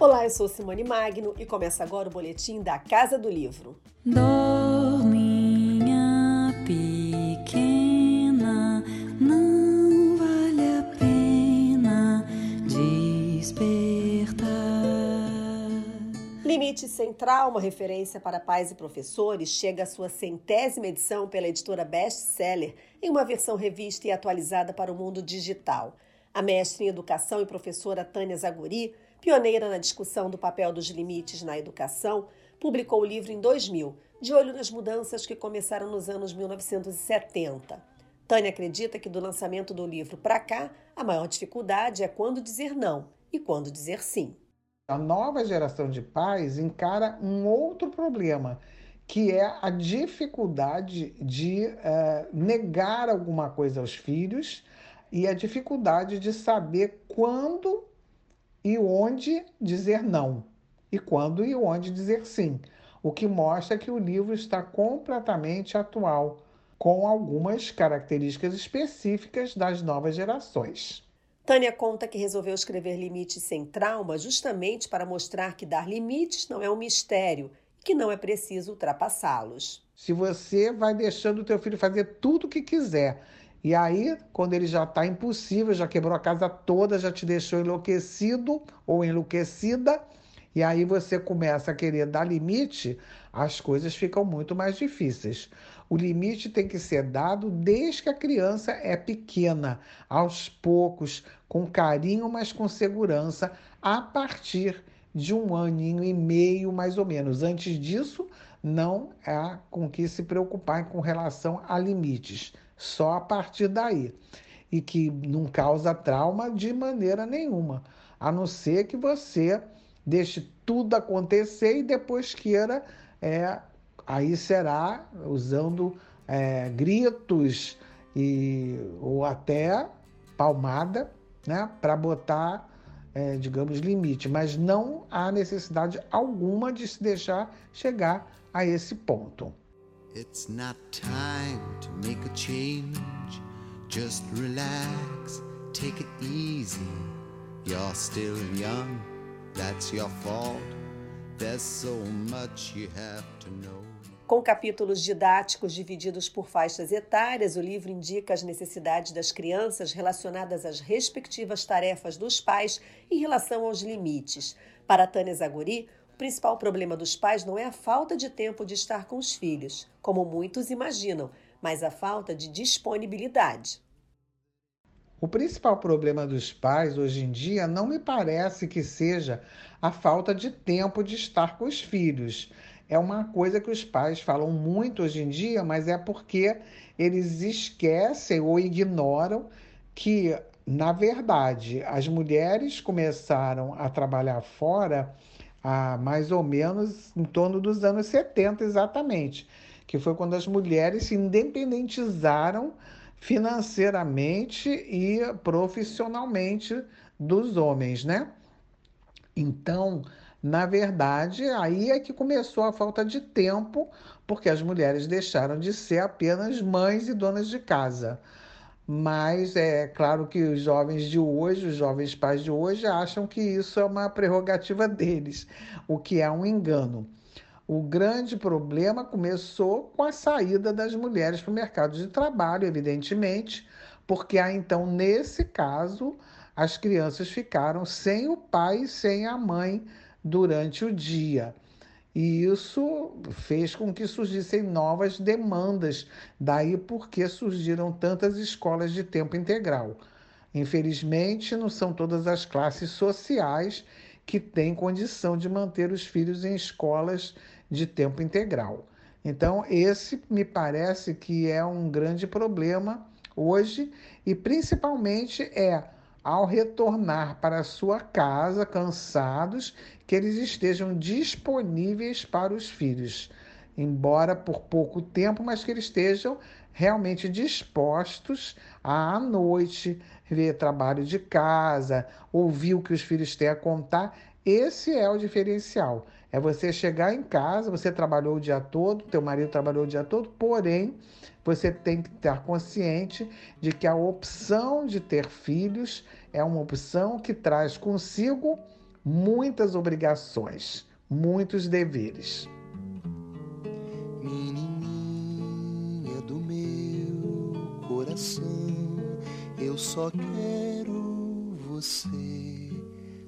Olá, eu sou Simone Magno e começa agora o boletim da Casa do Livro. Dorminha pequena, não vale a pena despertar. Limite Sem Trauma, referência para pais e professores, chega à sua centésima edição pela editora Best Seller, em uma versão revista e atualizada para o mundo digital. A mestre em educação e professora Tânia Zaguri, pioneira na discussão do papel dos limites na educação, publicou o livro em 2000, de olho nas mudanças que começaram nos anos 1970. Tânia acredita que do lançamento do livro para cá, a maior dificuldade é quando dizer não e quando dizer sim. A nova geração de pais encara um outro problema, que é a dificuldade de uh, negar alguma coisa aos filhos e a dificuldade de saber quando e onde dizer não, e quando e onde dizer sim, o que mostra que o livro está completamente atual, com algumas características específicas das novas gerações. Tânia conta que resolveu escrever Limites Sem Trauma justamente para mostrar que dar limites não é um mistério e que não é preciso ultrapassá-los. Se você vai deixando o teu filho fazer tudo o que quiser, e aí, quando ele já está impossível, já quebrou a casa toda, já te deixou enlouquecido ou enlouquecida, e aí você começa a querer dar limite, as coisas ficam muito mais difíceis. O limite tem que ser dado desde que a criança é pequena, aos poucos, com carinho, mas com segurança, a partir de um aninho e meio, mais ou menos. Antes disso, não há com que se preocupar com relação a limites, só a partir daí. E que não causa trauma de maneira nenhuma, a não ser que você deixe tudo acontecer e depois queira é, aí será usando é, gritos e, ou até palmada né, para botar, é, digamos, limite. Mas não há necessidade alguma de se deixar chegar a esse ponto. It's not time to make a change. Just relax, take it easy. You're still young, that's your fault. There's so much you have to know. Com capítulos didáticos divididos por faixas etárias, o livro indica as necessidades das crianças relacionadas às respectivas tarefas dos pais em relação aos limites. Para Tânia Zaguri, principal problema dos pais não é a falta de tempo de estar com os filhos, como muitos imaginam, mas a falta de disponibilidade. O principal problema dos pais hoje em dia não me parece que seja a falta de tempo de estar com os filhos é uma coisa que os pais falam muito hoje em dia, mas é porque eles esquecem ou ignoram que, na verdade, as mulheres começaram a trabalhar fora há mais ou menos em torno dos anos 70, exatamente, que foi quando as mulheres se independizaram financeiramente e profissionalmente dos homens, né? Então, na verdade, aí é que começou a falta de tempo, porque as mulheres deixaram de ser apenas mães e donas de casa. Mas é claro que os jovens de hoje, os jovens pais de hoje, acham que isso é uma prerrogativa deles, o que é um engano. O grande problema começou com a saída das mulheres para o mercado de trabalho, evidentemente, porque aí então, nesse caso, as crianças ficaram sem o pai e sem a mãe durante o dia. E isso fez com que surgissem novas demandas, daí porque surgiram tantas escolas de tempo integral. Infelizmente, não são todas as classes sociais que têm condição de manter os filhos em escolas de tempo integral. Então, esse me parece que é um grande problema hoje e principalmente é ao retornar para sua casa cansados, que eles estejam disponíveis para os filhos, embora por pouco tempo, mas que eles estejam realmente dispostos a à noite ver trabalho de casa, ouvir o que os filhos têm a contar. Esse é o diferencial. É você chegar em casa, você trabalhou o dia todo, teu marido trabalhou o dia todo, porém você tem que estar consciente de que a opção de ter filhos é uma opção que traz consigo muitas obrigações, muitos deveres. Menininha do meu coração, eu só quero você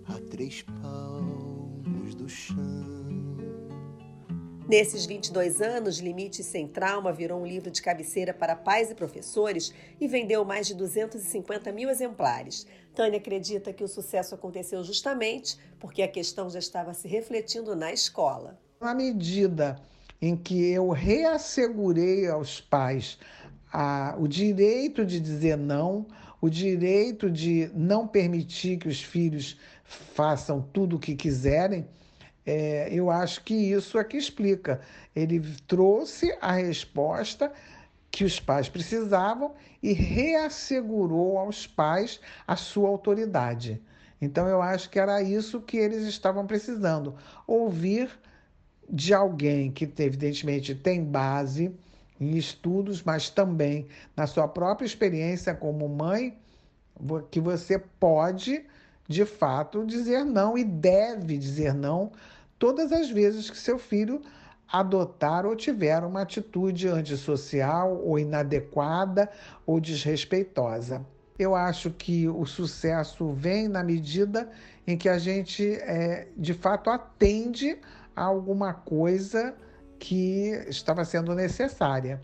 a três palmos do chão. Nesses 22 anos, Limite Sem Trauma virou um livro de cabeceira para pais e professores e vendeu mais de 250 mil exemplares. Tânia acredita que o sucesso aconteceu justamente porque a questão já estava se refletindo na escola. Na medida em que eu reassegurei aos pais a, o direito de dizer não, o direito de não permitir que os filhos façam tudo o que quiserem, é, eu acho que isso é que explica. Ele trouxe a resposta que os pais precisavam e reassegurou aos pais a sua autoridade. Então eu acho que era isso que eles estavam precisando, ouvir de alguém que evidentemente tem base em estudos, mas também na sua própria experiência como mãe, que você pode de fato dizer não e deve dizer não todas as vezes que seu filho adotar ou tiver uma atitude antissocial ou inadequada ou desrespeitosa. Eu acho que o sucesso vem na medida em que a gente, é, de fato, atende a alguma coisa que estava sendo necessária.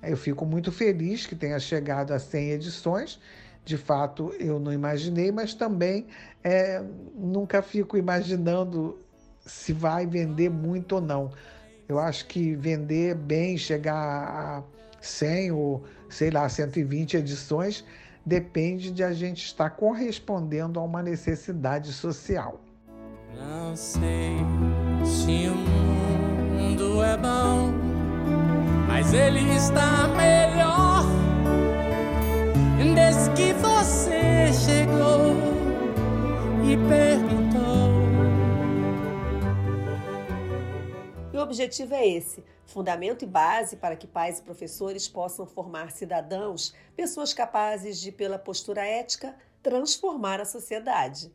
Eu fico muito feliz que tenha chegado a 100 edições de fato eu não imaginei, mas também é, nunca fico imaginando se vai vender muito ou não. Eu acho que vender bem, chegar a 100 ou sei lá, 120 edições, depende de a gente estar correspondendo a uma necessidade social. Não sei se o mundo é bom, mas ele está melhor desde que você chegou e perguntou. E o objetivo é esse: fundamento e base para que pais e professores possam formar cidadãos, pessoas capazes de, pela postura ética, transformar a sociedade.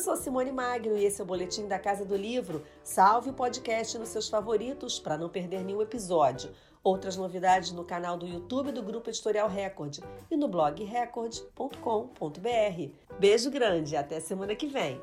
Sou Simone Magno e esse é o Boletim da Casa do Livro. Salve o podcast nos seus favoritos para não perder nenhum episódio. Outras novidades no canal do YouTube do Grupo Editorial Record e no blog record.com.br. Beijo grande até semana que vem.